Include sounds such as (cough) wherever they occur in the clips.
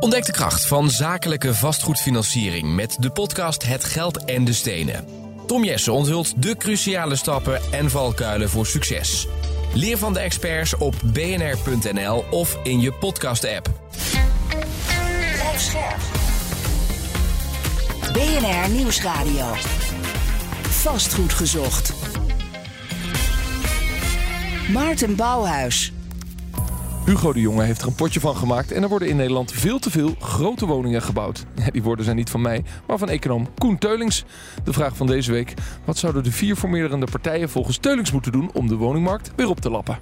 Ontdek de kracht van zakelijke vastgoedfinanciering met de podcast Het Geld en de Stenen. Tom Jessen onthult de cruciale stappen en valkuilen voor succes. Leer van de experts op bnr.nl of in je podcast-app. BNR Nieuwsradio. Vastgoed gezocht. Maarten Bouwhuis. Hugo de Jonge heeft er een potje van gemaakt en er worden in Nederland veel te veel grote woningen gebouwd. (laughs) Die woorden zijn niet van mij, maar van econoom Koen Teulings. De vraag van deze week: wat zouden de vier formerende partijen volgens Teulings moeten doen om de woningmarkt weer op te lappen?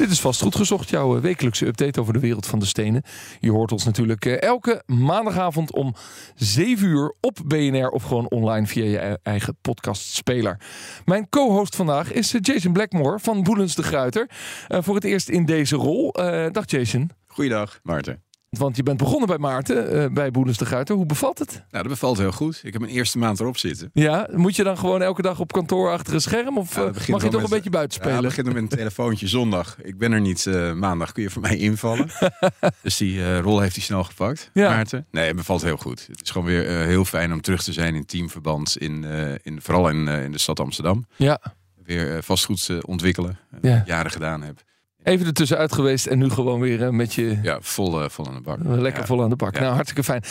Dit is vast goed gezocht, jouw eh, wekelijkse update over de wereld van de stenen. Je hoort ons natuurlijk eh, elke maandagavond om 7 uur op BNR of gewoon online via je e- eigen podcastspeler. Mijn co-host vandaag is eh, Jason Blackmore van Boelens de Gruiter. voor het eerst in deze rol. dag Jason. Goeiedag, Maarten. Want je bent begonnen bij Maarten, uh, bij Boelens de Guiter. Hoe bevalt het? Nou, dat bevalt heel goed. Ik heb mijn eerste maand erop zitten. Ja, moet je dan gewoon elke dag op kantoor achter een scherm? Of ja, mag je toch een beetje buiten spelen? Ja, begint met een telefoontje zondag. Ik ben er niet uh, maandag. Kun je voor mij invallen? (laughs) dus die uh, rol heeft hij snel gepakt, ja. Maarten. Nee, het bevalt heel goed. Het is gewoon weer heel fijn om terug te zijn in teamverband. In, in, vooral in, in de stad Amsterdam. Ja. Weer vastgoed ontwikkelen. Ja. Jaren gedaan heb. Even ertussenuit geweest en nu gewoon weer met je... Ja, vol, uh, vol aan de bak. Lekker vol aan de bak. Nou, hartstikke fijn.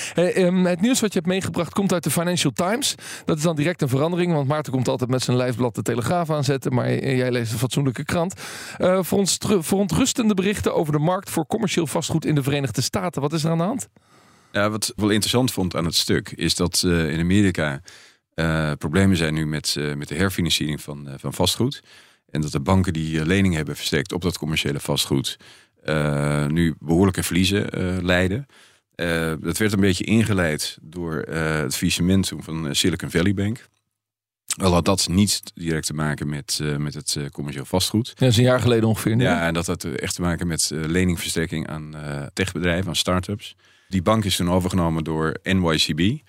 Um, het nieuws wat je hebt meegebracht komt uit de Financial Times. Dat is dan direct een verandering, want Maarten komt altijd met zijn lijfblad de Telegraaf aanzetten. Maar jij leest een fatsoenlijke krant. Uh, verontrustende berichten over de markt voor commercieel vastgoed in de Verenigde Staten. Wat is er aan de hand? Ja, wat ik wel interessant vond aan het stuk is dat in Amerika problemen zijn nu met, met de herfinanciering van, van vastgoed. En dat de banken die eh, lening hebben verstrekt op dat commerciële vastgoed uh, nu behoorlijke verliezen uh, leiden. Uh, dat werd een beetje ingeleid door het faillissement van Silicon Valley Bank. Al had dat niet direct te maken met, met het commercieel vastgoed. Ja, dat is een jaar geleden ongeveer. Nu. Ja, en dat had echt te maken met leningverstrekking aan techbedrijven, aan start-ups. Die bank is toen overgenomen door NYCB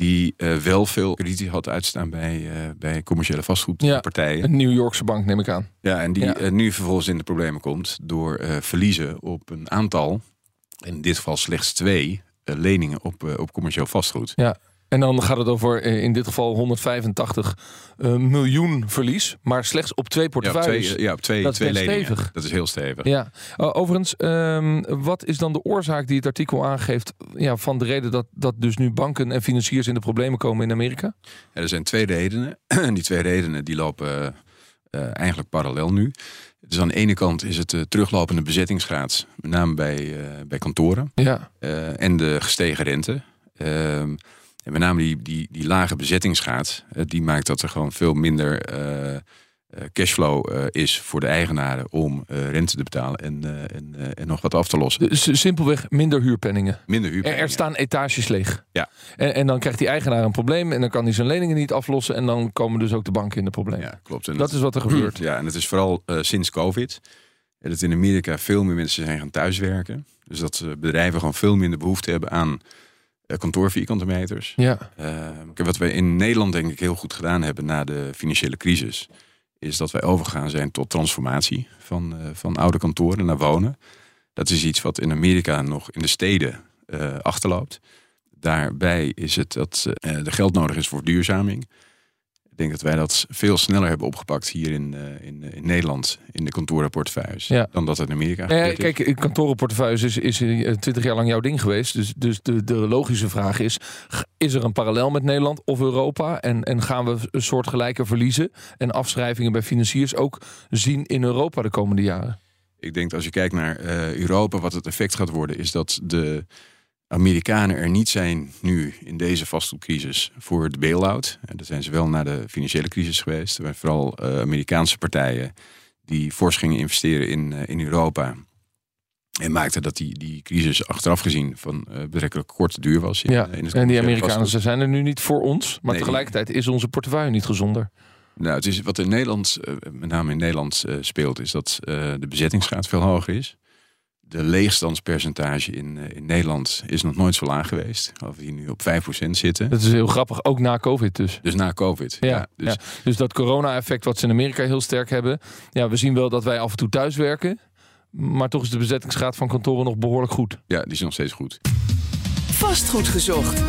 die uh, wel veel krediet had uitstaan bij, uh, bij commerciële vastgoedpartijen. Ja, een New Yorkse bank neem ik aan. Ja, en die ja. uh, nu vervolgens in de problemen komt door verliezen op een aantal, in dit geval slechts twee, leningen op, op commercieel vastgoed. Ja, en dan gaat het over eh, in dit geval 185 uh, eh, miljoen verlies, maar slechts op twee portefeuilles. Ja, twee, ja, op twee, dat twee is leningen. Stevig. Dat is heel stevig. Ja. Uh, overigens, um, wat is dan de oorzaak die het artikel aangeeft ja, van de reden dat, dat dus nu banken en financiers in de problemen komen in Amerika? Ja, er zijn twee redenen. (clears throat) die twee redenen die lopen eigenlijk parallel nu. Dus aan de ene kant is het teruglopende bezettingsgraad, met name bij, bij kantoren. Ja. en de gestegen rente. En met name die, die, die lage bezettingsgraad, uh, die maakt dat er gewoon veel minder uh, cashflow is voor de eigenaren om rente te betalen en, en, en nog wat af te lossen. Dus simpelweg minder huurpenningen. Minder huurpenningen. Er, staan etages leeg. Ja. En, en dan krijgt die eigenaar een probleem en dan kan hij zijn leningen niet aflossen en dan komen dus ook de banken in de problemen. Ja, klopt. En dat, is wat er gebeurt. Ja, en het is vooral sinds COVID dat in Amerika veel meer mensen zijn gaan thuiswerken. Dus dat bedrijven gewoon veel minder behoefte hebben aan eh, kantoorvierkante meters. Ja. Uh, wat wij in Nederland denk ik heel goed gedaan hebben na de financiële crisis, is dat wij overgegaan zijn tot transformatie van, uh, van oude kantoren naar wonen. Dat is iets wat in Amerika nog in de steden uh, achterloopt. Daarbij is het dat er geld nodig is voor duurzaming denk dat wij dat veel sneller hebben opgepakt hier in, uh, in, in Nederland in de kantorenportefeuilles ja. dan dat het in Amerika ja, Kijk, kantorenportefeuilles is, is eh, twintig jaar lang jouw ding geweest. Dus, dus de, de logische vraag is, is er een parallel met Nederland of Europa? En, en gaan we een soort gelijke verliezen en afschrijvingen bij financiers ook zien in Europa de komende jaren? Ik denk dat als je kijkt naar uh, Europa, wat het effect gaat worden, is dat de Amerikanen er niet zijn nu in deze vastgoedcrisis voor de bail-out. En dat zijn ze wel na de financiële crisis geweest. Er vooral uh, Amerikaanse partijen die fors gingen investeren in, uh, in Europa. En maakte dat die, die crisis achteraf gezien van uh, betrekkelijk korte duur was. In, ja, in en die Amerikanen ze zijn er nu niet voor ons. Maar nee, tegelijkertijd is onze portefeuille niet gezonder. Nou, het is wat in Nederland, met name in Nederland speelt, is dat de bezettingsgraad veel hoger is de leegstandspercentage in, eh, in Nederland is nog nooit zo laag geweest. Of we hier nu op 5% zitten. Dat is heel grappig, ook na COVID dus. Dus na COVID, ja. dus. ja. dus dat corona-effect wat ze in Amerika heel sterk hebben. Ja, we zien wel dat wij af en toe thuis werken. Maar toch is de bezettingsgraad van kantoren nog behoorlijk goed. Ja, die is nog steeds goed. Vastgoed gezocht.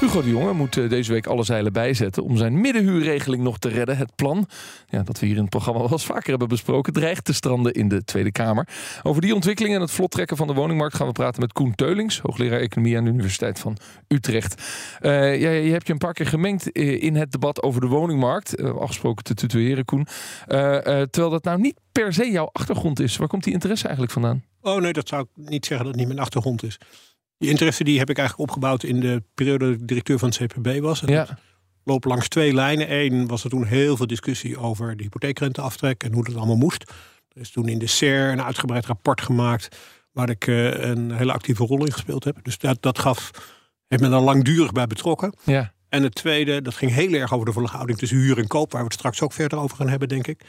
Hugo de Jonge moet eh, deze week alle zeilen bijzetten om zijn middenhuurregeling nog te redden. Het plan, ja, dat we hier in het programma wel eens vaker hebben besproken, dreigt te stranden in de Tweede Kamer. Over die ontwikkeling en het vlottrekken van de woningmarkt gaan we praten met Koen Teulings, hoogleraar economie aan de Universiteit van Utrecht. Uh, ja, je hebt je een paar keer gemengd eh, in het debat over de woningmarkt, afgesproken te tutoyeren, Koen. terwijl dat nou niet per se jouw achtergrond is. Waar komt die interesse eigenlijk vandaan? Oh nee, dat zou ik niet zeggen dat het niet mijn achtergrond is. Die interesse die heb ik eigenlijk opgebouwd in de periode dat ik directeur van het CPB was. En ja. loop langs twee lijnen. Eén was er toen heel veel discussie over de hypotheekrenteaftrek en hoe dat allemaal moest. Er is toen in de SER een uitgebreid rapport gemaakt waar ik uh, een hele actieve rol in gespeeld heb. Dus dat, dat gaf, heeft me daar langdurig bij betrokken. Ja. En het tweede, dat ging heel erg over de verhouding tussen huur en koop, waar we het straks ook verder over gaan hebben, denk ik.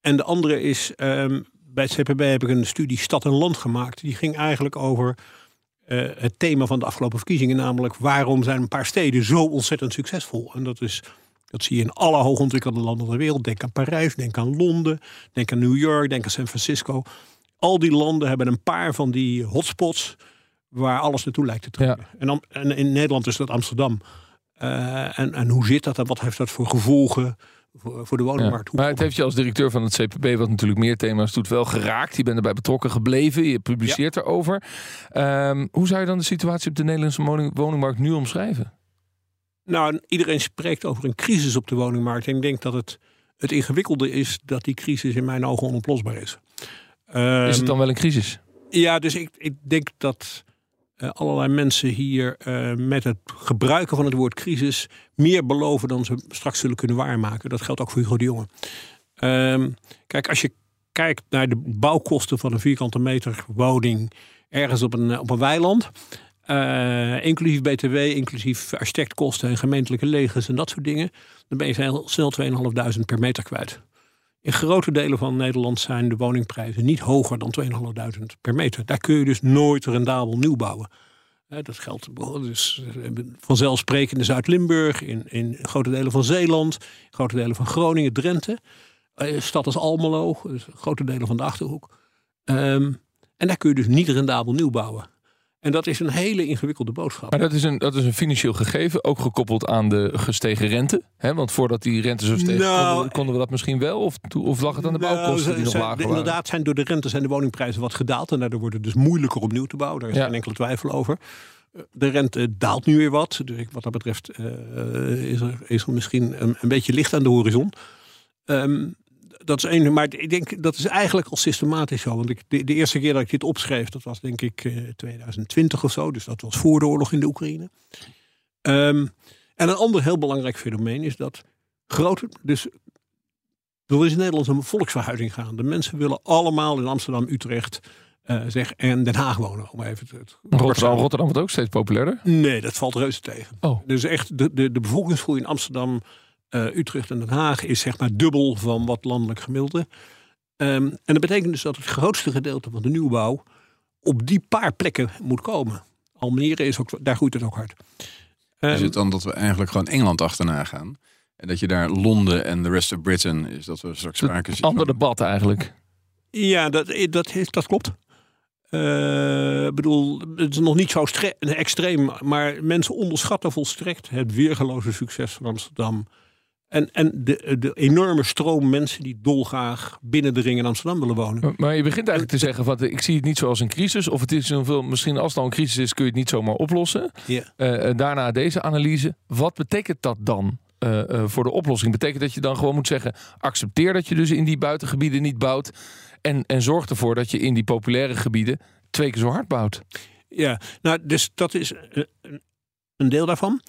En de andere is, um, bij het CPB heb ik een studie Stad en Land gemaakt. Die ging eigenlijk over uh, het thema van de afgelopen verkiezingen, namelijk waarom zijn een paar steden zo ontzettend succesvol? En dat is dat zie je in alle hoogontwikkelde landen ter wereld. Denk aan Parijs, denk aan Londen, denk aan New York, denk aan San Francisco. Al die landen hebben een paar van die hotspots waar alles naartoe lijkt te trekken. En, dan, en, in Nederland is dat Amsterdam. Uh, en, en hoe zit dat en wat heeft dat voor gevolgen? Voor, de woningmarkt. maar het heeft je als directeur van het CPB, wat natuurlijk meer thema's doet, wel geraakt. Je bent erbij betrokken gebleven. Je publiceert erover. Um, hoe zou je dan de situatie op de Nederlandse woningmarkt nu omschrijven? Nou, iedereen spreekt over een crisis op de woningmarkt. En ik denk dat het, het ingewikkelde is dat die crisis in mijn ogen onoplosbaar is. Um, is het dan wel een crisis? Ja, dus ik, ik denk dat uh, allerlei mensen hier uh, met het gebruiken van het woord crisis meer beloven dan ze straks zullen kunnen waarmaken. Dat geldt ook voor Hugo de Jonge. Um, kijk, als je kijkt naar de bouwkosten van een vierkante meter woning ergens op een, op een weiland. Inclusief BTW, inclusief architectkosten en gemeentelijke legers en dat soort dingen. Dan ben je snel 2.500 per meter kwijt. In grote delen van Nederland zijn de woningprijzen niet hoger dan 2.500 per meter. Daar kun je dus nooit rendabel nieuw bouwen. Dat geldt dus vanzelfsprekend in Zuid-Limburg, in, in grote delen van Zeeland, grote delen van Groningen, Drenthe, eh, stad als Almelo, dus grote delen van de Achterhoek. Um, en daar kun je dus niet rendabel nieuw bouwen. En dat is een hele ingewikkelde boodschap. Maar dat is een, dat is een financieel gegeven, ook gekoppeld aan de gestegen rente. Hè? Want voordat die rente zo steeg, nou, konden, we dat misschien wel? Of, of lag het aan de nou, bouwkosten die nog lager waren? Inderdaad, zijn door de rente zijn de woningprijzen wat gedaald. En daardoor wordt het dus moeilijker om nieuw te bouwen. Daar is geen enkele twijfel over. De rente daalt nu weer wat. Dus wat dat betreft uh, is, er, is er misschien een, een, beetje licht aan de horizon. Um, dat is één, maar ik denk dat is eigenlijk al systematisch zo. Want ik, de, de, eerste keer dat ik dit opschreef, dat was denk ik 2020 eh, of zo. Dus dat was voor de oorlog in de Oekraïne. Um, en een ander heel belangrijk fenomeen is dat grote. Dus er is in Nederland een volksverhuizing gaan. De mensen willen allemaal in Amsterdam, Utrecht. Uh, zeg, en Den Haag wonen. Om even het, Rotterdam, Rotterdam wordt ook steeds populairder? Nee, dat valt reuze tegen. Oh. Dus echt, de, de, de bevolkingsgroei in Amsterdam uh, Utrecht en Den Haag is zeg maar dubbel van wat landelijk gemiddelde. Um, en dat betekent dus dat het grootste gedeelte van de nieuwbouw op die paar plekken moet komen. Almere is ook, daar groeit het ook hard. Um, is het dan dat we eigenlijk gewoon Engeland achterna gaan? En dat je daar Londen en de rest of Britain is dat we straks sprake zien. Ander debat eigenlijk. Ja, dat, dat, dat klopt. Ik uh, bedoel, het is nog niet zo extreem, maar mensen onderschatten volstrekt het weergeloze succes van Amsterdam en, en de, de enorme stroom mensen die dolgraag binnen de ring in Amsterdam willen wonen. Maar je begint eigenlijk te zeggen: van, ik zie het niet zoals een crisis. Of het is zoveel, misschien als het nou een crisis is, kun je het niet zomaar oplossen. Ja. Uh, daarna deze analyse. Wat betekent dat dan uh, uh, voor de oplossing? Betekent dat je dan gewoon moet zeggen: accepteer dat je dus in die buitengebieden niet bouwt. En, en zorg ervoor dat je in die populaire gebieden twee keer zo hard bouwt. Ja, nou, dus dat is een deel daarvan.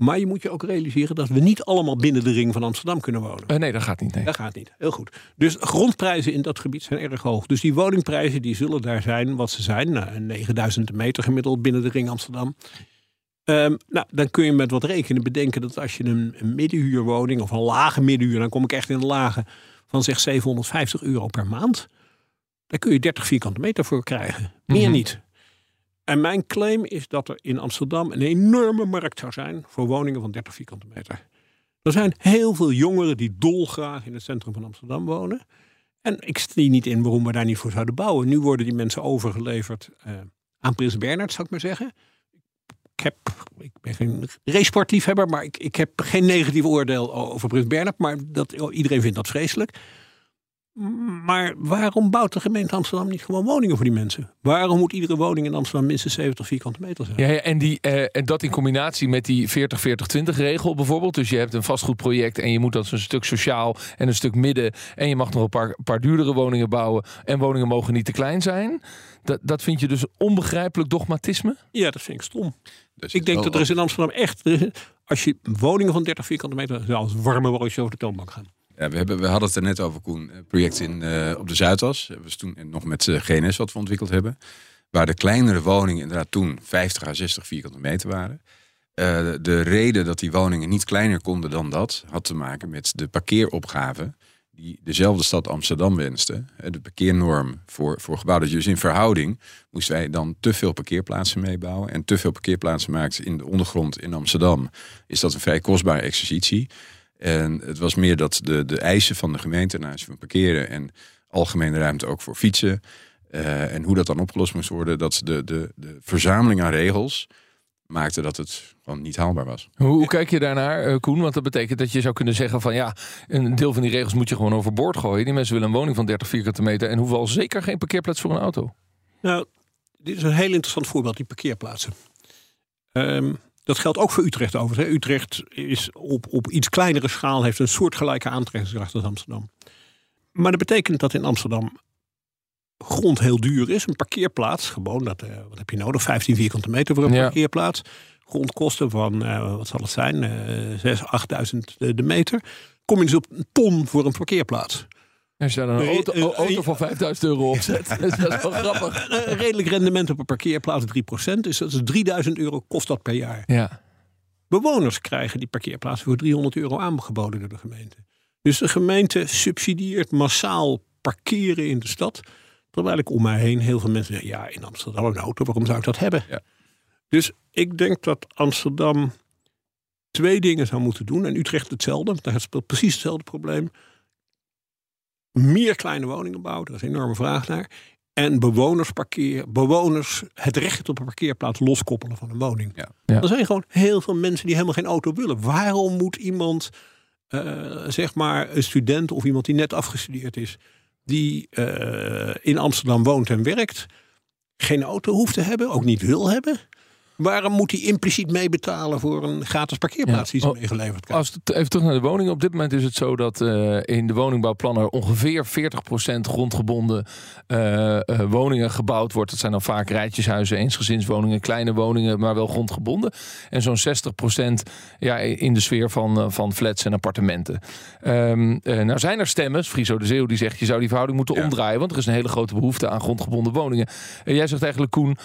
Maar je moet je ook realiseren dat we niet allemaal binnen de ring van Amsterdam kunnen wonen. Uh, nee, dat gaat niet. Nee. Dat gaat niet. Heel goed. Dus grondprijzen in dat gebied zijn erg hoog. Dus die woningprijzen die zullen daar zijn wat ze zijn. Nou, 9000 meter gemiddeld binnen de ring Amsterdam. Um, nou, dan kun je met wat rekenen bedenken dat als je een, een middenhuurwoning of een lage middenhuur, dan kom ik echt in de lage van zeg 750 euro per maand. Daar kun je 30 vierkante meter voor krijgen. Meer mhm. niet. En mijn claim is dat er in Amsterdam een enorme markt zou zijn voor woningen van 30 vierkante meter. Er zijn heel veel jongeren die dolgraag in het centrum van Amsterdam wonen. En ik zie niet in waarom we daar niet voor zouden bouwen. Nu worden die mensen overgeleverd uh, aan Prins Bernhard, zou ik maar zeggen. Ik, heb, ik ben geen racesportliefhebber, maar ik, ik heb geen negatief oordeel over Prins Bernhard. Maar dat, iedereen vindt dat vreselijk. Maar waarom bouwt de gemeente Amsterdam niet gewoon woningen voor die mensen? Waarom moet iedere woning in Amsterdam minstens 70 vierkante meter zijn? Ja, ja en, die, uh, en dat in combinatie met die 40-40-20 regel bijvoorbeeld. Dus je hebt een vastgoedproject en je moet dat een stuk sociaal en een stuk midden. En je mag nog een paar, paar duurdere woningen bouwen. En woningen mogen niet te klein zijn. Dat, dat vind je dus onbegrijpelijk dogmatisme? Ja, dat vind ik stom. Dus ik denk dat er is in Amsterdam echt... (laughs) Als je woningen van 30 vierkante meter... als warme woningen over de toonbank gaan. Ja, we, hebben, we hadden het er net over, Koen. Een project in, uh, op de Zuidas. Dat was toen nog met eh, GNS wat we ontwikkeld hebben. Waar de kleinere woningen inderdaad toen 50 à 60 vierkante meter waren. De reden dat die woningen niet kleiner konden dan dat... had te maken met de parkeeropgave die dezelfde stad Amsterdam wenste. De parkeernorm voor, voor gebouwen. Dus in verhouding moesten wij dan te veel parkeerplaatsen meebouwen. En te veel parkeerplaatsen maakt in de ondergrond in Amsterdam... is dat een vrij kostbare exercitie... En het was meer dat de, de eisen van de gemeente naar van parkeren en algemene ruimte ook voor fietsen. Uh, en hoe dat dan opgelost moest worden, dat de, de, de verzameling aan regels maakte dat het gewoon niet haalbaar was. Hoe, hoe kijk je daarnaar, uh, Koen? Want dat betekent dat je zou kunnen zeggen van ja, een deel van die regels moet je gewoon overboord gooien. Die mensen willen een woning van 30 vierkante meter en hoeven al zeker geen parkeerplaats voor een auto. Nou, dit is een heel interessant voorbeeld, die parkeerplaatsen. Um, dat geldt ook voor Utrecht overigens. Utrecht is op, op iets kleinere schaal heeft een soortgelijke aantrekkingskracht als Amsterdam. Maar dat betekent dat in Amsterdam grond heel duur is. Een parkeerplaats, gewoon, dat, uh, wat heb je nodig? 15 vierkante meter voor een parkeerplaats. Grondkosten van, uh, wat zal het zijn, uh, 6, 8.000 de meter. Kom je dus op een ton voor een parkeerplaats. Als je daar een auto, auto van 5000 euro opzet, dat (laughs) is wel grappig. Redelijk rendement op een parkeerplaats 3%. Dus dat is 3000 euro kost dat per jaar. Ja. Bewoners krijgen die parkeerplaatsen voor 300 euro aangeboden door de gemeente. Dus de gemeente subsidieert massaal parkeren in de stad. Terwijl ik om mij heen heel veel mensen zeggen: ja, in Amsterdam een auto, waarom zou ik dat hebben? Ja. Dus ik denk dat Amsterdam twee dingen zou moeten doen. En Utrecht hetzelfde, daar speelt precies hetzelfde probleem meer kleine woningen bouwen. Er is een enorme vraag naar. En bewoners, parkeer, bewoners het recht op een parkeerplaats loskoppelen van een woning. Ja. Er zijn gewoon heel veel mensen die helemaal geen auto willen. Waarom moet iemand, uh, zeg maar een student of iemand die net afgestudeerd is, die uh, in Amsterdam woont en werkt, geen auto hoeft te hebben, ook niet wil hebben? Waarom moet hij impliciet meebetalen voor een gratis parkeerplaats die ze oh, meegeleverd krijgt? Als het, even terug naar de woningen. Op dit moment is het zo dat uh, in de woningbouwplannen ongeveer 40% grondgebonden uh, uh, woningen gebouwd wordt. Dat zijn dan vaak rijtjeshuizen, eensgezinswoningen, kleine woningen, maar wel grondgebonden. En zo'n 60% ja, in de sfeer van, van flats en appartementen. Um, nou zijn er stemmen, Friso de Zeeuw die zegt je zou die verhouding moeten omdraaien. Want er is een hele grote behoefte aan grondgebonden woningen. jij zegt eigenlijk Koen,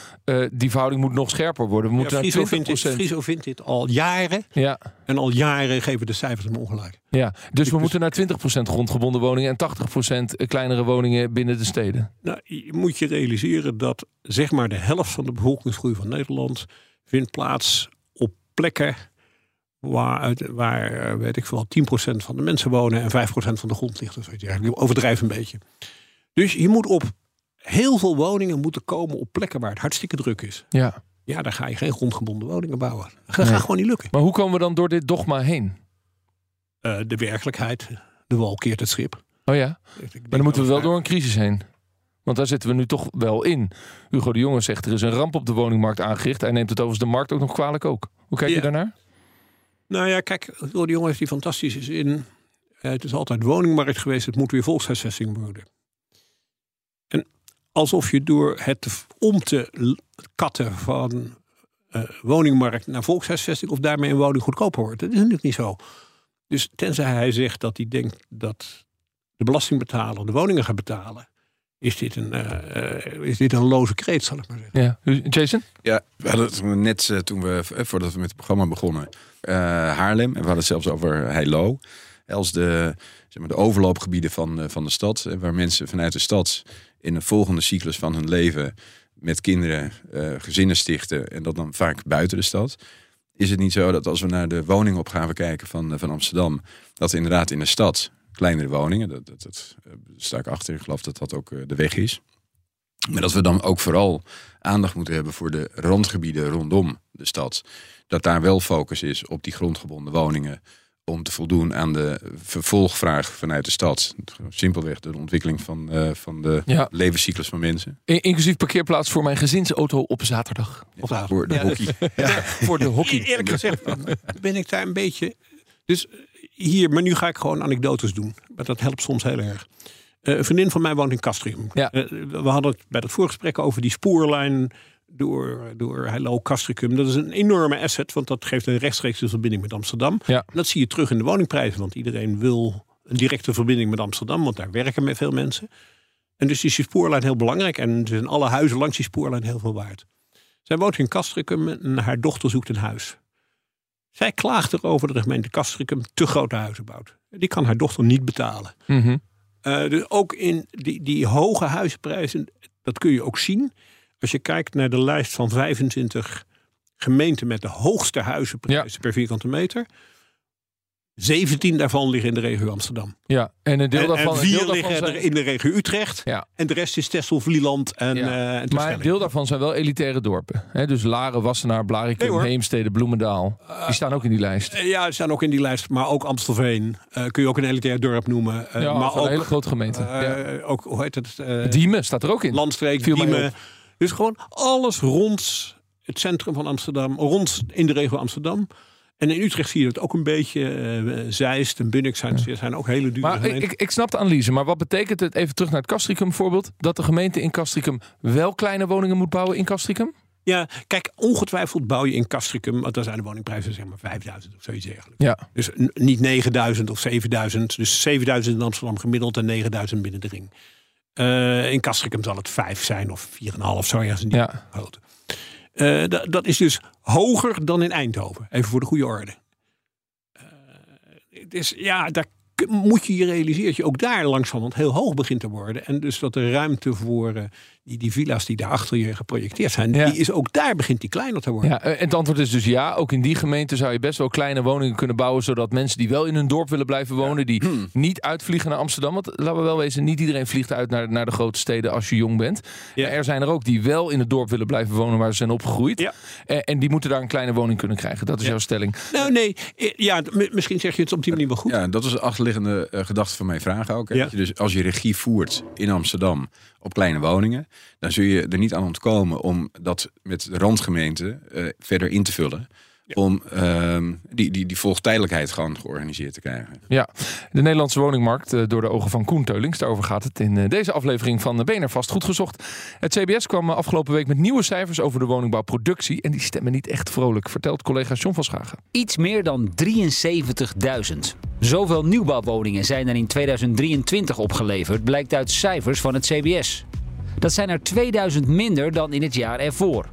die verhouding moet nog scherper worden. We moeten ja, Friso, vindt dit, Friso vindt dit al jaren. Ja. En al jaren geven de cijfers hem ongelijk. Ja, dus we moeten naar 20% grondgebonden woningen en 80% kleinere woningen binnen de steden. Nou, je moet je realiseren dat zeg maar de helft van de bevolkingsgroei van Nederland vindt plaats op plekken waar, waar eh, weet ik veel, 10% van de mensen wonen en 5% van de grond ligt. Dus je overdrijf een beetje. Dus je moet op heel veel woningen moeten komen op plekken waar het hartstikke druk is. Ja. Ja, dan ga je geen grondgebonden woningen bouwen. Dat gaat gewoon niet lukken. Maar hoe komen we dan door dit dogma heen? Uh, de werkelijkheid. De wal keert het schip. Oh ja? Maar dan moeten we wel door een crisis heen. Want daar zitten we nu toch wel in. Hugo de Jonge zegt er is een ramp op de woningmarkt aangericht. Hij neemt het overigens de markt ook nog kwalijk ook. Hoe kijk je daarnaar? Nou ja, kijk, Hugo de Jonge heeft die fantastische zin. Uh, het is altijd woningmarkt geweest. Het moet weer volkshuisvesting worden alsof je door het om te katten van uh, woningmarkt naar volkshuisvesting of daarmee een woning goedkoper wordt. Dat is natuurlijk niet zo. Dus tenzij hij zegt dat hij denkt dat de belastingbetaler de woningen gaat betalen, is dit een, uh, is dit een loze kreet, zal ik maar zeggen. Ja. Jason? Ja, we hadden het net uh, toen we, voordat we met het programma begonnen, Haarlem. En we hadden het zelfs over Heilo. Als de, zeg maar, de overloopgebieden van, van de stad, waar mensen vanuit de stad in een volgende cyclus van hun leven met kinderen uh, gezinnen stichten en dat dan vaak buiten de stad. Is het niet zo dat als we naar de woningopgave kijken van, van Amsterdam, dat inderdaad in de stad kleinere woningen. Dat, dat, dat sta ik achter. Ik geloof dat dat ook de weg is. Maar dat we dan ook vooral aandacht moeten hebben voor de randgebieden rondom de stad. Dat daar wel focus is op die grondgebonden woningen om te voldoen aan de vervolgvraag vanuit de stad. Simpelweg de ontwikkeling van, uh, van de levenscyclus van mensen. inclusief parkeerplaats voor mijn gezinsauto op zaterdag. Of voor de hockey. (laughs) Ja. voor de hockey. Eerlijk gezegd ben ik daar een beetje... Dus hier, maar nu ga ik gewoon anekdotes doen. Maar dat helpt soms heel erg. Uh, een vriendin van mij woont in Castrium. Ja. Uh, we hadden het bij het voorgesprek over die spoorlijn door, door Hello Castricum. Dat is een enorme asset, want dat geeft een rechtstreekse verbinding met Amsterdam. Ja. Dat zie je terug in de woningprijzen, want iedereen wil een directe verbinding met Amsterdam, want daar werken met veel mensen. En dus is die spoorlijn heel belangrijk en zijn alle huizen langs die spoorlijn heel veel waard. Zij woont in Castricum en haar dochter zoekt een huis. Zij klaagt erover dat de gemeente Castricum te grote huizen bouwt. Die kan haar dochter niet betalen. Mm dus ook in die, die hoge huizenprijzen, dat kun je ook zien. Als je kijkt naar de lijst van 25 gemeenten met de hoogste huizenprijzen per vierkante meter. 17 daarvan liggen in de regio Amsterdam. Ja, en een deel daarvan. En vier deel liggen zijn... in de regio Utrecht. Ja. En de rest is Texel, Vlieland en, ja. uh, Maar een deel daarvan zijn wel elitaire dorpen. Dus Laren, Wassenaar, Blarikum, nee, Heemstede, Bloemendaal. die staan ook in die lijst. Uh, ja, die staan ook in die lijst. Maar ook Amstelveen kun je ook een elitair dorp noemen. ja, maar ook een hele grote gemeente. Ja. Ook, hoe heet het? Diemen staat er ook in. Landstreek, Diemen. Dus gewoon alles rond het centrum van Amsterdam, rond in de regio Amsterdam. En in Utrecht zie je het ook een beetje. Uh, Zeist en Bunnik zijn, zijn ook hele dure maar ik, ik, snap de analyse, maar wat betekent het, even terug naar het Castricum voorbeeld, dat de gemeente in Castricum wel kleine woningen moet bouwen in Castricum? Ja, kijk, ongetwijfeld bouw je in Castricum, want daar zijn de woningprijzen zeg maar 5000 of zoiets eigenlijk. Ja. Dus niet 9000 of 7000, dus 7000 in Amsterdam gemiddeld en 9000 binnen de ring. Uh, in Castricum zal het 5 zijn of 4,5, zo ergens in die ja. Uh, dat is dus hoger dan in Eindhoven. Even voor de goede orde. Uh, dus ja, daar moet je je realiseren dat je ook daar langzamerhand heel hoog begint te worden. En dus dat de ruimte voor die, die villa's die daar achter je geprojecteerd zijn, die is ook daar begint die kleiner te worden. Ja, en het antwoord is dus ja. Ook in die gemeente zou je best wel kleine woningen kunnen bouwen, zodat mensen die wel in hun dorp willen blijven wonen, die hmm. niet uitvliegen naar Amsterdam. Want laten we wel wezen, niet iedereen vliegt uit naar, naar de grote steden als je jong bent. Ja. Er zijn er ook die wel in het dorp willen blijven wonen waar ze zijn opgegroeid. Ja. En, en die moeten daar een kleine woning kunnen krijgen. Dat is jouw stelling. Nou nee, ja, misschien zeg je het op die manier wel goed. Ja, dat is de achterliggende uh, gedachte van mijn vraag ook. Ja. Je dus als je regie voert in Amsterdam op kleine woningen, dan zul je er niet aan ontkomen om dat met de randgemeente uh, verder in te vullen. Om uh, die, die, die volgtijdelijkheid gewoon georganiseerd te krijgen. Ja, de Nederlandse woningmarkt uh, door de ogen van Koen Teulings. Daarover gaat het in uh, deze aflevering van BNR Vast Goed Gezocht. Het CBS kwam afgelopen week met nieuwe cijfers over de woningbouwproductie. En die stemmen niet echt vrolijk, vertelt collega John van Schagen. Iets meer dan 73.000. Zoveel nieuwbouwwoningen zijn er in 2023 opgeleverd, blijkt uit cijfers van het CBS. Dat zijn er 2000 minder dan in het jaar ervoor.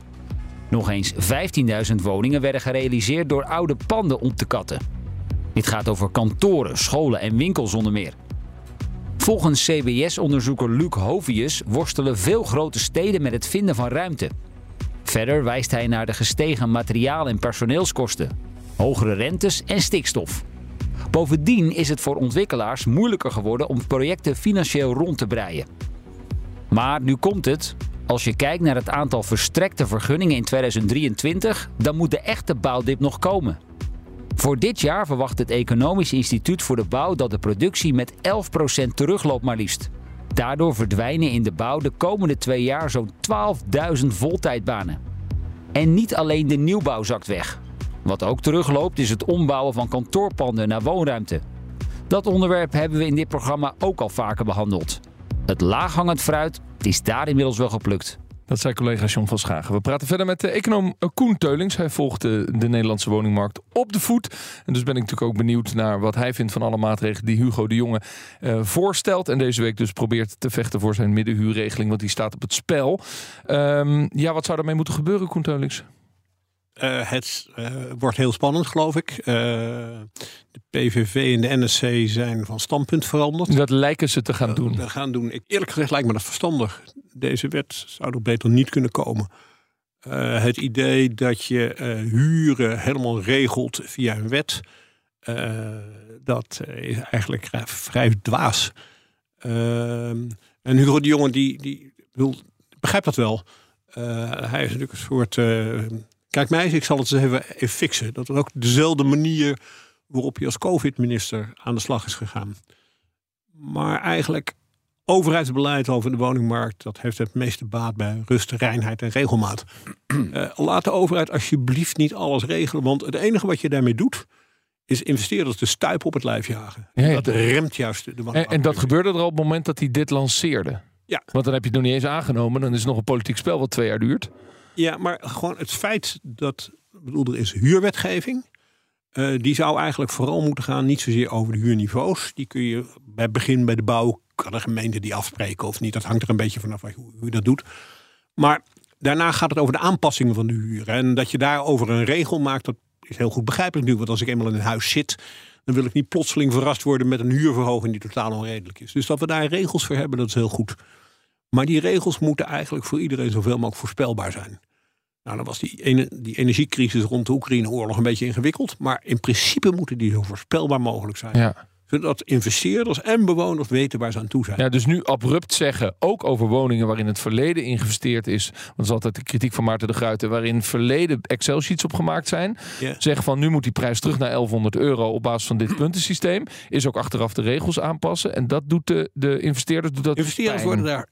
Nog eens 15.000 woningen werden gerealiseerd door oude panden om te katten. Dit gaat over kantoren, scholen en winkels onder meer. Volgens CBS-onderzoeker Luc Hovius worstelen veel grote steden met het vinden van ruimte. Verder wijst hij naar de gestegen materiaal- en personeelskosten, hogere rentes en stikstof. Bovendien is het voor ontwikkelaars moeilijker geworden om projecten financieel rond te breien. Maar nu komt het. Als je kijkt naar het aantal verstrekte vergunningen in 2023, dan moet de echte bouwdip nog komen. Voor dit jaar verwacht het Economisch Instituut voor de Bouw dat de productie met 11% terugloopt maar liefst. Daardoor verdwijnen in de bouw de komende twee jaar zo'n 12.000 voltijdbanen. En niet alleen de nieuwbouw zakt weg. Wat ook terugloopt is het ombouwen van kantoorpanden naar woonruimte. Dat onderwerp hebben we in dit programma ook al vaker behandeld. Het laaghangend fruit is daar inmiddels wel geplukt. Dat zei collega John van Schagen. We praten verder met de econoom Koen Teulings. Hij volgt de, de, Nederlandse woningmarkt op de voet. En dus ben ik natuurlijk ook benieuwd naar wat hij vindt van alle maatregelen die Hugo de Jonge uh, voorstelt. En deze week dus probeert te vechten voor zijn middenhuurregeling, want die staat op het spel. Um, ja, wat zou daarmee moeten gebeuren, Koen Teulings? Uh, het uh, wordt heel spannend, geloof ik. Uh, de PVV en de NSC zijn van standpunt veranderd. Dat lijken ze te gaan doen. Te gaan doen. Ik, eerlijk gezegd lijkt me dat verstandig. Deze wet zou er beter niet kunnen komen. het idee dat je huren helemaal regelt via een wet dat is eigenlijk vrij dwaas. Ehm, en Hugo de Jonge, die, die wil, begrijpt dat wel. hij is natuurlijk een soort. Kijk, mij, ik zal het eens even, even fixen. Dat er ook dezelfde manier waarop je als COVID-minister aan de slag is gegaan. Maar eigenlijk overheidsbeleid over de woningmarkt, dat heeft het meeste baat bij rust, reinheid en regelmaat. Uh, (clears throat) laat de overheid alsjeblieft niet alles regelen, want het enige wat je daarmee doet, is investeerders de stuip op het lijf jagen. Ja, Dat remt juist de en, en dat gebeurde er al op het moment dat hij dit lanceerde. Ja. Want dan heb je het nog niet eens aangenomen, dan is het nog een politiek spel wat twee jaar duurt. Ja, maar gewoon het feit dat, bedoel, er is huurwetgeving. Uh, die zou eigenlijk vooral moeten gaan, niet zozeer over de huurniveaus. Die kun je bij begin bij de bouw, kan de gemeente die afspreken of niet. Dat hangt er een beetje vanaf hoe, hoe je dat doet. Maar daarna gaat het over de aanpassingen van de huur. En dat je daarover een regel maakt, dat is heel goed begrijpelijk nu. Want als ik eenmaal in een huis zit, dan wil ik niet plotseling verrast worden met een huurverhoging die totaal onredelijk is. Dus dat we daar regels voor hebben, dat is heel goed. Maar die regels moeten eigenlijk voor iedereen zoveel mogelijk voorspelbaar zijn. Nou, dan was die, die energiecrisis rond de Oekraïne-oorlog een beetje ingewikkeld. Maar in principe moeten die zo voorspelbaar mogelijk zijn. Ja. Zodat investeerders en bewoners weten waar ze aan toe zijn. Ja, dus nu abrupt zeggen, ook over woningen waarin het verleden geïnvesteerd is. Want dat is altijd de kritiek van Maarten de Gruiten. Waarin verleden Excel-sheets op gemaakt zijn. Ja. Zeggen van nu moet die prijs terug naar 1100 euro op basis van dit puntensysteem. Is ook achteraf de regels aanpassen. En dat doet de, de investeerders. Doet dat investeerders worden daar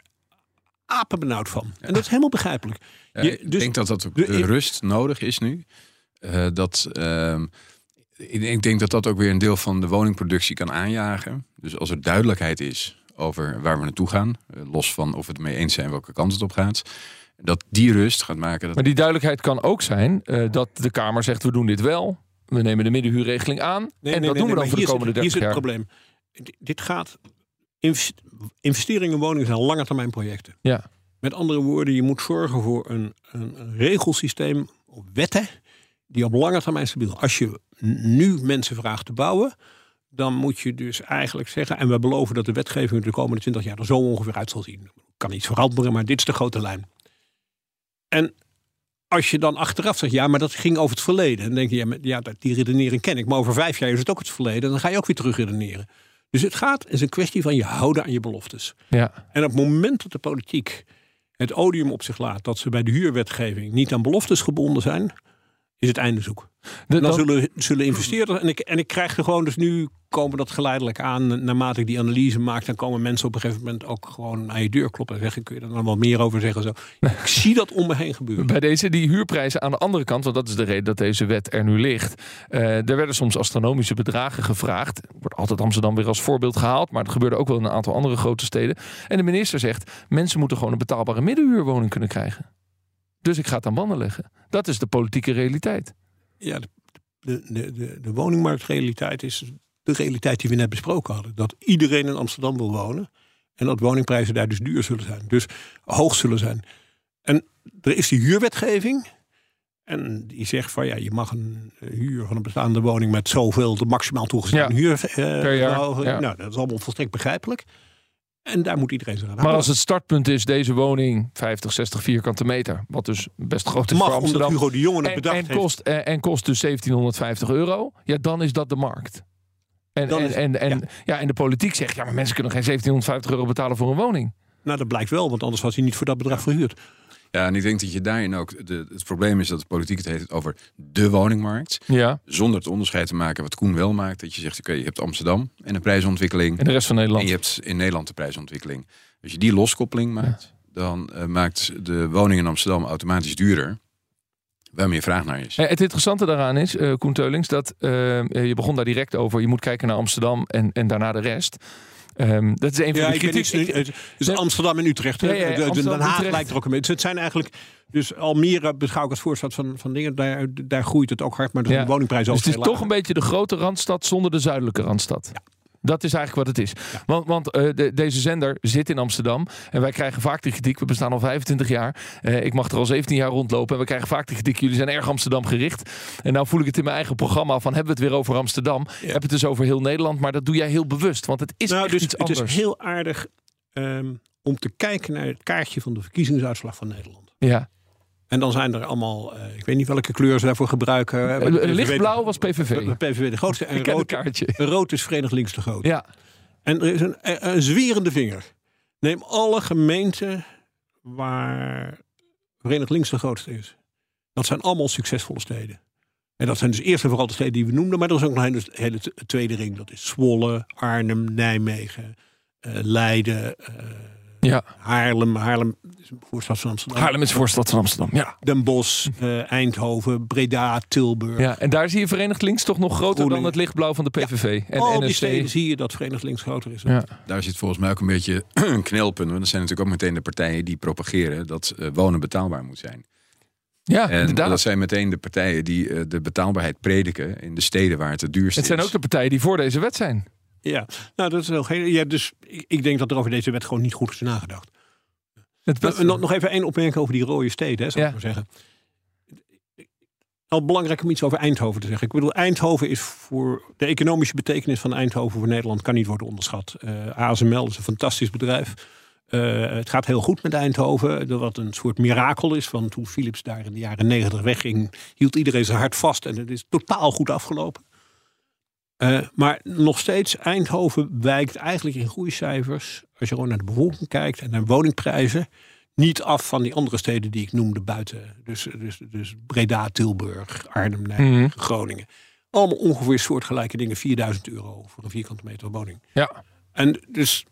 apenbenauwd van. En dat is helemaal begrijpelijk. ik dus denk dat dat ook de, rust nodig is nu. Uh, dat, uh, ik denk dat dat ook weer een deel van de woningproductie kan aanjagen. Dus als er duidelijkheid is over waar we naartoe gaan, uh, los van of we het mee eens zijn welke kant het op gaat, dat die rust gaat maken. Dat... Maar die duidelijkheid kan ook zijn uh, dat de Kamer zegt we doen dit wel, we nemen de middenhuurregeling aan nee, en nee, dat doen we dan voor de komende 30 jaar. Hier is het probleem. Dit gaat investeringen in woningen zijn lange termijn projecten. Ja. Met andere woorden, je moet zorgen voor een, een, regelsysteem wetten die op lange termijn stabiel. Als je nu mensen vraagt te bouwen, dan moet je dus eigenlijk zeggen, en we beloven dat de wetgeving de komende 20 jaar er zo ongeveer uit zal zien. Kan iets veranderen, maar dit is de grote lijn. En als je dan achteraf zegt, ja, maar dat ging over het verleden. Dan denk je, ja, ja die redenering ken ik. Maar over vijf jaar is het ook het verleden. Dan ga je ook weer terug redeneren. Dus het gaat, is een kwestie van je houden aan je beloftes. Ja. En op het moment dat de politiek het odium op zich laat dat ze bij de huurwetgeving niet aan beloftes gebonden zijn, is het einde zoek. Dan, zullen, zullen investeerders. En ik, en ik krijg er gewoon dus nu komen dat geleidelijk aan. Naarmate ik die analyse maak, dan komen mensen op een gegeven moment ook gewoon aan je deur kloppen en zeggen: Kun je er dan wat meer over zeggen? Zo. Ik (laughs) zie dat om me heen gebeuren. Bij deze die huurprijzen aan de andere kant, want dat is de reden dat deze wet er nu ligt. Uh, er werden soms astronomische bedragen gevraagd. Wordt altijd Amsterdam weer als voorbeeld gehaald, maar het gebeurde ook wel in een aantal andere grote steden. En de minister zegt: mensen moeten gewoon een betaalbare middenhuurwoning kunnen krijgen. Dus ik ga het aan banden leggen. Dat is de politieke realiteit. Ja, de, de, de, de woningmarktrealiteit is de realiteit die we net besproken hadden. Dat iedereen in Amsterdam wil wonen. En dat woningprijzen daar dus duur zullen zijn. Dus hoog zullen zijn. En er is die huurwetgeving. En die zegt van ja, je mag een huur van een bestaande woning met zoveel de maximaal toegezegde huur. Uh, per jaar. Ja. Nou, dat is allemaal volstrekt begrijpelijk. En daar moet iedereen zich aan Maar als het startpunt is deze woning 50, 60 vierkante meter, wat dus best groot is Mag, voor Amsterdam. Hugo de Jonge het bedacht en, kost, en, en kost dus 1750 euro. Ja, dan is dat de markt. En, en, en, en, ja. en de politiek zegt, ja, maar mensen kunnen geen 1750 euro betalen voor een woning. Nou, dat blijkt wel, want anders was hij niet voor dat bedrag verhuurd. Ja, en ik denk dat je daarin ook. De, het probleem is dat de politiek het heeft over de woningmarkt. Ja. Zonder het onderscheid te maken wat Koen wel maakt. Dat je zegt: oké, je hebt Amsterdam en een prijsontwikkeling. En de rest van Nederland. En je hebt in Nederland de prijsontwikkeling. Als je die loskoppeling maakt, dan uh, maakt de woning in Amsterdam automatisch duurder. Waar meer vraag naar is. Het interessante daaraan is, uh, Koen Teulings, dat uh, je begon daar direct over. Je moet kijken naar Amsterdam en, en daarna de rest. Um, dat is een van de kritiek. Dus Amsterdam en Utrecht. Ja, ja, ja, Den Haag lijkt er ook een beetje. Het zijn eigenlijk. Dus Almere beschouw ik als voorstad van, van dingen. Daar, daar groeit het ook hard, maar de woningprijs ook. Dus het is toch een beetje de grote randstad zonder de zuidelijke randstad. Ja. Dat is eigenlijk wat het is. Want, want uh, de, deze zender zit in Amsterdam. En wij krijgen vaak de kritiek. We bestaan al 25 jaar. Uh, ik mag er al 17 jaar rondlopen. En we krijgen vaak de kritiek. Jullie zijn erg Amsterdam gericht. En nou voel ik het in mijn eigen programma. Van hebben we het weer over Amsterdam. Ja. Heb het dus over heel Nederland. Maar dat doe jij heel bewust. Want het is nou, dus, iets anders. Het is heel aardig um, om te kijken naar het kaartje van de verkiezingsuitslag van Nederland. Ja. En dan zijn er allemaal, uh, ik weet niet welke kleur ze daarvoor gebruiken. Lichtblauw was PVV. PVV de grootste. (laughs) En rood, kaartje. rood is Verenigd Links de grootste. Ja. En er is een, een zwerende vinger. Neem alle gemeenten waar Verenigd Links de grootste is. Dat zijn allemaal succesvolle steden. En dat zijn dus eerst en vooral de steden die we noemden. Maar er is ook nog een hele, tweede ring. Dat is Zwolle, Arnhem, Nijmegen, uh, Leiden, ja. Haarlem. Haarlem is voorstad van Amsterdam. Haarlem is voorstad van Amsterdam, ja. Den Bosch, uh, Eindhoven, Breda, Tilburg. Ja, en daar zie je Verenigd Links toch nog groter dan het lichtblauw van de PVV. Ja, en al die steden zie je dat Verenigd Links groter is. Ja. Daar zit volgens mij ook een beetje (clears throat) een knelpunt. Want dat zijn natuurlijk ook meteen de partijen die propageren dat wonen betaalbaar moet zijn. Ja, en inderdaad. dat zijn meteen de partijen die uh, de betaalbaarheid prediken in de steden waar het het duurst is. Het zijn ook de partijen die voor deze wet zijn. Ja, nou dat is heel geen. Ja, dus ik denk dat er over deze wet gewoon niet goed is nagedacht. Het nog, nog even één opmerking over die rode steden, hè, zou ik maar zeggen. Al belangrijk om iets over Eindhoven te zeggen. Ik bedoel, Eindhoven is voor de economische betekenis van Eindhoven voor Nederland kan niet worden onderschat. Uh, eh, ASML is een fantastisch bedrijf. Uh, het gaat heel goed met Eindhoven. Wat een soort mirakel is. Want toen Philips daar in de jaren negentig wegging, hield iedereen zijn hart vast. En het is totaal goed afgelopen. Uh, maar nog steeds, Eindhoven wijkt eigenlijk in groeicijfers. Als je gewoon naar de bevolking kijkt en naar woningprijzen. Niet af van die andere steden die ik noemde buiten. Dus, dus, dus Breda, Tilburg, Arnhem, Nijmegen, mhm. Groningen. Allemaal ongeveer soortgelijke dingen. 4000 euro voor een vierkante meter woning. Ja. En dus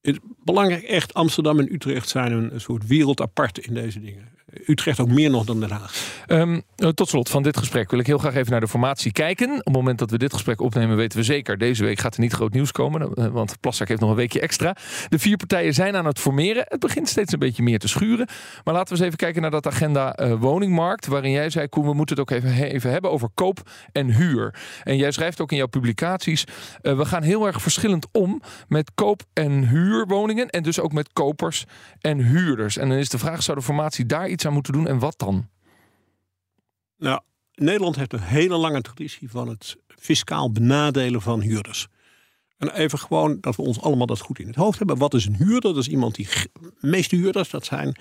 het belangrijk echt, Amsterdam en Utrecht zijn een, soort wereld apart in deze dingen. Utrecht ook meer nog dan Den Haag. Um, tot slot van dit gesprek wil ik heel graag even naar de formatie kijken. Op het moment dat we dit gesprek opnemen weten we zeker... deze week gaat er niet groot nieuws komen, eh, want Plassak heeft nog een weekje extra. De vier partijen zijn aan het formeren. Het begint steeds een beetje meer te schuren. Maar laten we eens even kijken naar dat agenda uh, woningmarkt... waarin jij zei, Koen, we moeten het ook even, even hebben over koop en huur. En jij schrijft ook in jouw publicaties... We gaan heel erg verschillend om met koop- en huurwoningen... en dus ook met kopers en huurders. En dan is de vraag, zou de formatie daar iets aan moeten doen en wat dan? Nou, Nederland heeft een hele lange traditie van het fiscaal benadelen van huurders. En even gewoon dat we ons allemaal dat goed in het hoofd hebben. Wat is een huurder? Dat is iemand die. De meeste huurders, dat zijn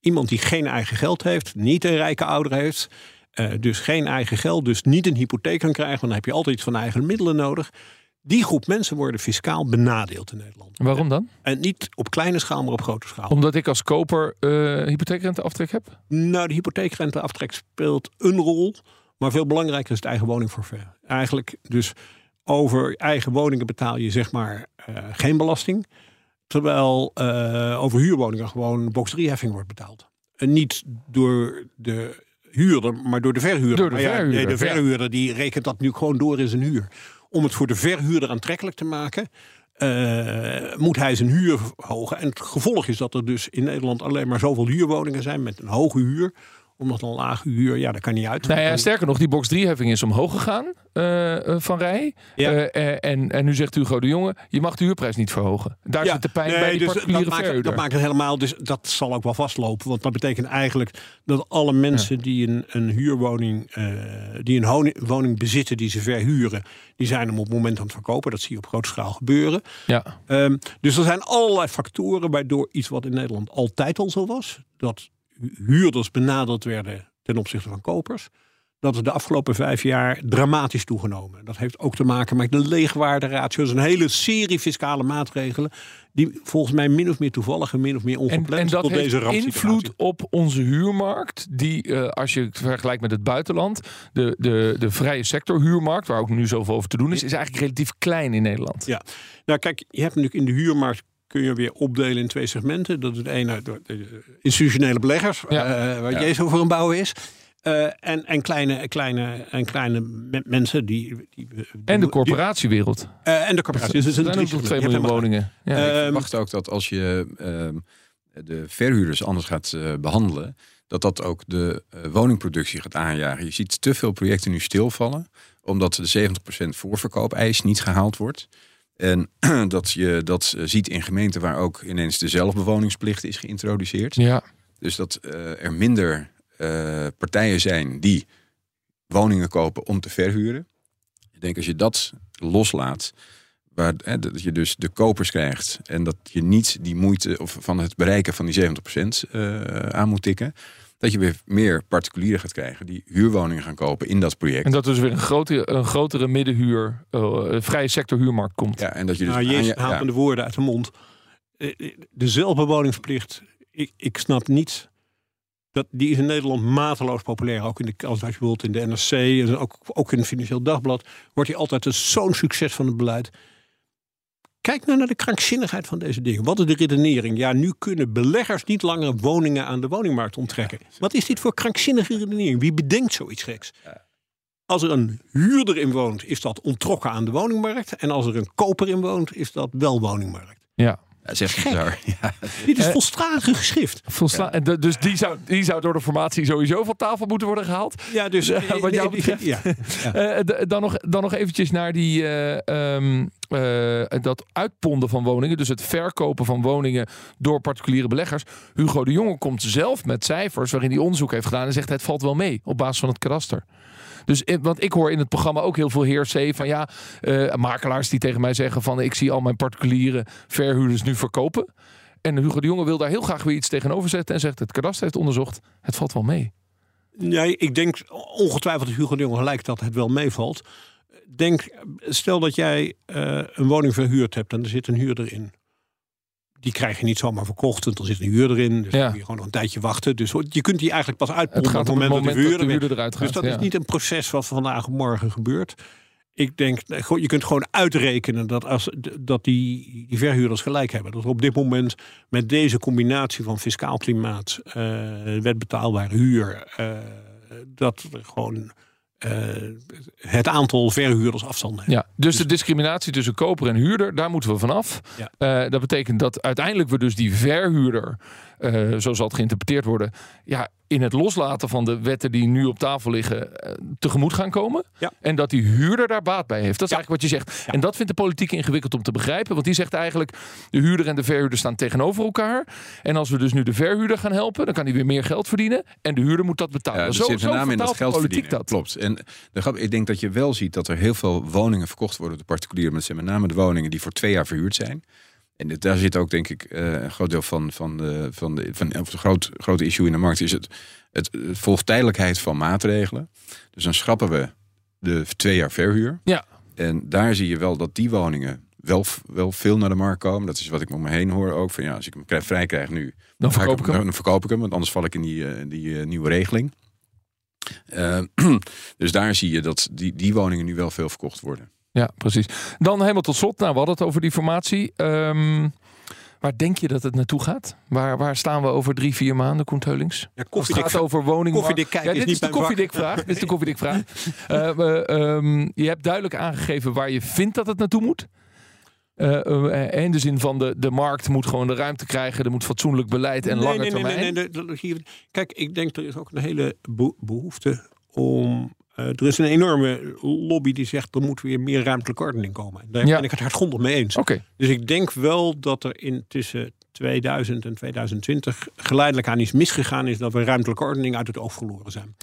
iemand die geen eigen geld heeft, niet een rijke ouder heeft. Uh, dus geen eigen geld, dus niet een hypotheek kan krijgen. Want dan heb je altijd iets van eigen middelen nodig. Die groep mensen worden fiscaal benadeeld in Nederland. Waarom dan? En niet op kleine schaal, maar op grote schaal. Omdat ik als koper uh, hypotheekrenteaftrek heb? Nou, de hypotheekrenteaftrek speelt een rol. Maar veel belangrijker is het eigen woningforfait. Eigenlijk dus over eigen woningen betaal je zeg maar uh, geen belasting. Terwijl uh, over huurwoningen gewoon box 3 heffing wordt betaald. En niet door de huurder, maar door de verhuurder. Door de verhuurder. Ja, de verhuurder die rekent dat nu gewoon door in zijn huur om het voor de verhuurder aantrekkelijk te maken, uh, moet hij zijn huur verhogen. En het gevolg is dat er dus in Nederland alleen maar zoveel huurwoningen zijn met een hoge huur omdat een lage huur, ja, dat kan niet uit. Nou ja, sterker nog, die box 3-heffing is omhoog gegaan uh, van Rij. Ja. Uh, en, en nu zegt Hugo de Jonge, je mag de huurprijs niet verhogen. Daar zit de pijn bij die dus particuliere dat maakt, dat maakt het helemaal, dus dat zal ook wel vastlopen. Want dat betekent eigenlijk dat alle mensen die een, een huurwoning, uh, die een woning bezitten die ze verhuren, die zijn hem op het moment aan het verkopen. Dat zie je op grote schaal gebeuren. Ja. Um, dus er zijn allerlei factoren waardoor iets wat in Nederland altijd al zo was, dat huurders benaderd werden ten opzichte van kopers. Dat is de afgelopen vijf jaar dramatisch toegenomen. Dat heeft ook te maken met de leegwaarderatio. Is een hele serie fiscale maatregelen. die volgens mij min of meer toevallig en min of meer ongepland en, en dat tot heeft deze invloed op onze huurmarkt. Die, uh, als je het vergelijkt met het buitenland. De, de, de vrije sector huurmarkt, waar ook nu zoveel over te doen is. is eigenlijk relatief klein in Nederland. Ja, nou kijk, je hebt natuurlijk in de huurmarkt kun je weer opdelen in twee segmenten. Dat is het ene, de institutionele beleggers, ja. uh, waar ja. Jezus voor een bouwen is. Uh, en, en, kleine, kleine, en kleine mensen die. die, en de corporatiewereld. Uh, en de corporatie. Dus er zijn ook nog 2 miljoen woningen. Ja. Uh, ik verwacht ook dat als je ehm, de verhuurders anders gaat behandelen, dat dat ook de woningproductie gaat aanjagen. Je ziet te veel projecten nu stilvallen, omdat de 70% voorverkoopeis niet gehaald wordt. En (clears throat) dat je dat eh, ziet in gemeenten waar ook ineens de zelfbewoningsplicht is geïntroduceerd. Ja. Dus dat uh, er minder uh, partijen zijn die woningen kopen om te verhuren. Ik denk als je dat loslaat, waar, hè, dat je dus de kopers krijgt en dat je niet die moeite of van het bereiken van die 70% uh, aan moet tikken. Dat je weer meer particulieren gaat krijgen die huurwoningen gaan kopen in dat project. En dat dus weer een grotere, een grotere middenhuur, uh, vrije sector huurmarkt komt. Ja, en dat je dus. Nou, Jezus haalt de woorden uit de mond. De zelfbewoningsplicht, ik, ik snap niet dat, die is in Nederland mateloos populair. Ook in de, als je bijvoorbeeld in de NRC en ook, ook in het Financieel Dagblad wordt hij altijd zo'n succes van het beleid. Kijk nou naar de krankzinnigheid van deze dingen. Wat is de redenering? Ja, nu kunnen beleggers niet langer woningen aan de woningmarkt onttrekken. Wat is dit voor krankzinnige redenering? Wie bedenkt zoiets geks? Als er een huurder in woont, is dat ontrokken aan de woningmarkt. En als er een koper in woont, is dat wel woningmarkt. Ja. Ja, zeg (laughs) Ja. Dit is volslagen geschrift. Volstra ja. Dus die zou, die zou door de formatie sowieso van tafel moeten worden gehaald. Ja, dus (laughs) wat jou betreft. Ja. Uh, dan, nog, dan nog eventjes naar die, uh, um, uh, dat uitponden van woningen. Dus het verkopen van woningen door particuliere beleggers. Hugo de Jonge komt zelf met cijfers waarin hij onderzoek heeft gedaan en zegt het valt wel mee op basis van het kadaster. Dus want ik hoor in het programma ook heel veel heer van ja, uh, makelaars die tegen mij zeggen van ik zie al mijn particuliere verhuurders nu verkopen. En Hugo de Jonge wil daar heel graag weer iets tegenover zetten en zegt het kadaster heeft onderzocht, het valt wel mee. Nee, ik denk ongetwijfeld dat Hugo de Jonge gelijk dat het wel meevalt. Denk, stel dat jij uh, een woning verhuurd hebt en er zit een huurder in die krijg je niet zomaar verkocht. Want er zit een huur erin. Dus ja. dan moet je gewoon nog een tijdje wachten. Dus je kunt die eigenlijk pas uitponden op het moment, dat de huurder, de eruit gaat. Dus dat is niet een proces wat vandaag of morgen gebeurt. Ik denk, je kunt gewoon uitrekenen dat, als, dat die, die verhuurders gelijk hebben. Dat er op dit moment met deze combinatie van fiscaal klimaat, uh, wetbetaalbare huur, uh, dat er gewoon het aantal verhuurders afstand Ja, dus, de discriminatie tussen koper en huurder, daar moeten we vanaf. Ja. Uh, dat betekent dat uiteindelijk we dus die verhuurder, uh, zo zal het geïnterpreteerd worden, ja, in het loslaten van de wetten die nu op tafel liggen uh, tegemoet gaan komen. Ja. En dat die huurder daar baat bij heeft. Dat is eigenlijk wat je zegt. En dat vindt de politiek ingewikkeld om te begrijpen. Want die zegt eigenlijk, de huurder en de verhuurder staan tegenover elkaar. En als we dus nu de verhuurder gaan helpen, dan kan hij weer meer geld verdienen. En de huurder moet dat betalen. Ja, dus zo, zo in dat geld politiek dat. Klopt. En ik denk dat je wel ziet dat er heel veel woningen verkocht worden door particulieren. Met met name de woningen die voor twee jaar verhuurd zijn. En daar zit ook, denk ik, eh, een groot deel van, van, de, van, de, van of de groot, grote issue in de markt is het, het, het volgtijdelijkheid van maatregelen. Dus dan schrappen we de twee jaar verhuur. Ja. En daar zie je wel dat die woningen wel, wel veel naar de markt komen. Dat is wat ik om me heen hoor ook. Van ja, als ik hem vrij krijg nu, dan verkoop ik, hem. Dan verkoop ik hem, want anders val ik in die, uh, die uh, nieuwe regeling. Uh, (clears throat) dus daar zie je dat die, die woningen nu wel veel verkocht worden. Ja, precies. Dan helemaal tot slot. Nou, we hadden het over die formatie. Um, waar denk je dat het naartoe gaat? Waar, waar staan we over drie, vier maanden, Koen Teulings? Ja, het gaat over woning. Koffiedik ja, dit is, de koffiedik vraag. dit is (laughs) de koffiedik vraag. uh, um, je hebt duidelijk aangegeven waar je vindt dat het naartoe moet. Uh, in de zin van de, de markt moet gewoon de ruimte krijgen. Er moet fatsoenlijk beleid en nee, lange nee, termijn. Nee, nee, nee, Kijk, ik denk er is ook een hele behoefte om uh, er is een enorme lobby die zegt er moet weer meer ruimtelijke ordening komen. Daar ja. ben ik het hardgrondig mee eens. Okay. Dus ik denk wel dat er in tussen 2000 en 2020 geleidelijk aan iets misgegaan is dat we ruimtelijke ordening uit het oog verloren zijn.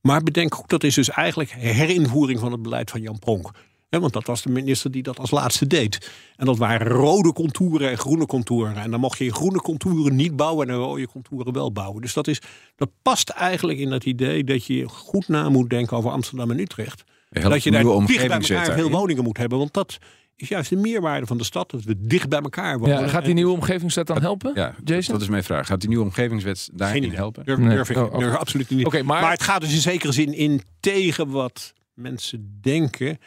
Maar bedenk ook, dat is dus eigenlijk herinvoering van het beleid van Jan Pronk want dat was de minister die dat als laatste deed. En dat waren rode contouren en groene contouren. En dan mocht je in groene contouren niet bouwen en in rode contouren wel bouwen. Dus dat, is, dat past eigenlijk in dat idee dat je goed na moet denken over Amsterdam en Utrecht. dat je daar dicht bij elkaar veel woningen moet hebben. Want dat is juist de meerwaarde van de stad. Dat we dicht bij elkaar wonen. Ja, gaat die nieuwe omgevingswet dan helpen? Ja, Jason? dat is mijn vraag. Gaat die nieuwe omgevingswet daarin helpen? Durf, durf ik oh, durf absoluut niet. Okay, maar... maar het gaat dus in zekere zin in tegen wat mensen denken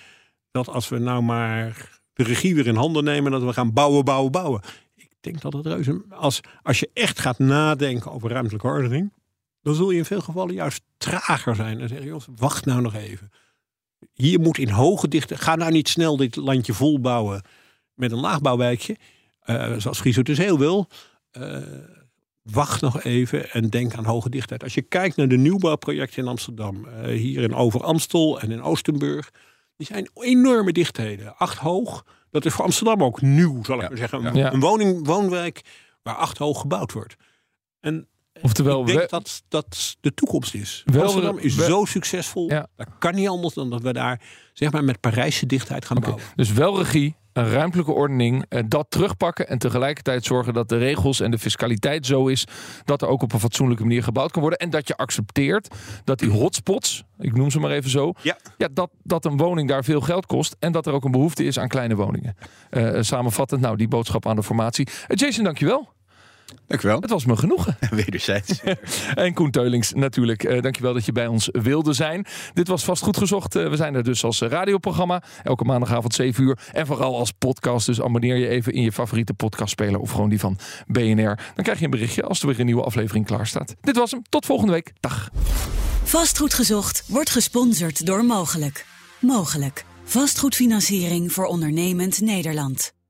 dat als we nou maar de regie weer in handen nemen, dat we gaan bouwen, bouwen, bouwen. Ik denk dat het reuze. Als, als je echt gaat nadenken over ruimtelijke ordening, dan zul je in veel gevallen juist trager zijn. En zeggen, jongens, wacht nou nog even. Hier moet in hoge dichte. Ga nou niet snel dit landje volbouwen met een laagbouwwijkje. Uh, zoals Friso dus heel wil. Uh, wacht nog even en denk aan hoge dichtheid. Als je kijkt naar de nieuwbouwprojecten in Amsterdam, uh, hier in Over Amstel en in Oostenburg die zijn enorme dichtheden. Acht hoog. Dat is voor Amsterdam ook nieuw, zal ik maar zeggen. Een woning, woonwijk waar acht hoog gebouwd wordt. En Oftewel, ik denk dat dat de toekomst is. Amsterdam is zo succesvol. Dat kan niet anders dan dat we daar zeg maar met Parijse dichtheid gaan bouwen. Dus wel regie een ruimtelijke ordening, eh, dat terugpakken en tegelijkertijd zorgen dat de regels en de fiscaliteit zo is dat er ook op een fatsoenlijke manier gebouwd kan worden. En dat je accepteert dat die hotspots, ik noem ze maar even zo, ja. Ja, dat, dat een woning daar veel geld kost en dat er ook een behoefte is aan kleine woningen. Uh, samenvattend, nou, die boodschap aan de formatie. Uh, Jason, dankjewel. Dankjewel. Het was me genoegen. (laughs) Wederzijds. (laughs) en Koen Teulings natuurlijk. Uh, dankjewel dat je bij ons wilde zijn. Dit was vast goed gezocht. Uh, we zijn er dus als radioprogramma. Elke maandagavond 7 uur. En vooral als podcast. Dus abonneer je even in je favoriete podcastspeler. Of gewoon die van BNR. Dan krijg je een berichtje als er weer een nieuwe aflevering klaar staat. Dit was hem. Tot volgende week. Dag. Vastgoed gezocht wordt gesponsord door Mogelijk. Mogelijk. Vastgoedfinanciering voor ondernemend Nederland.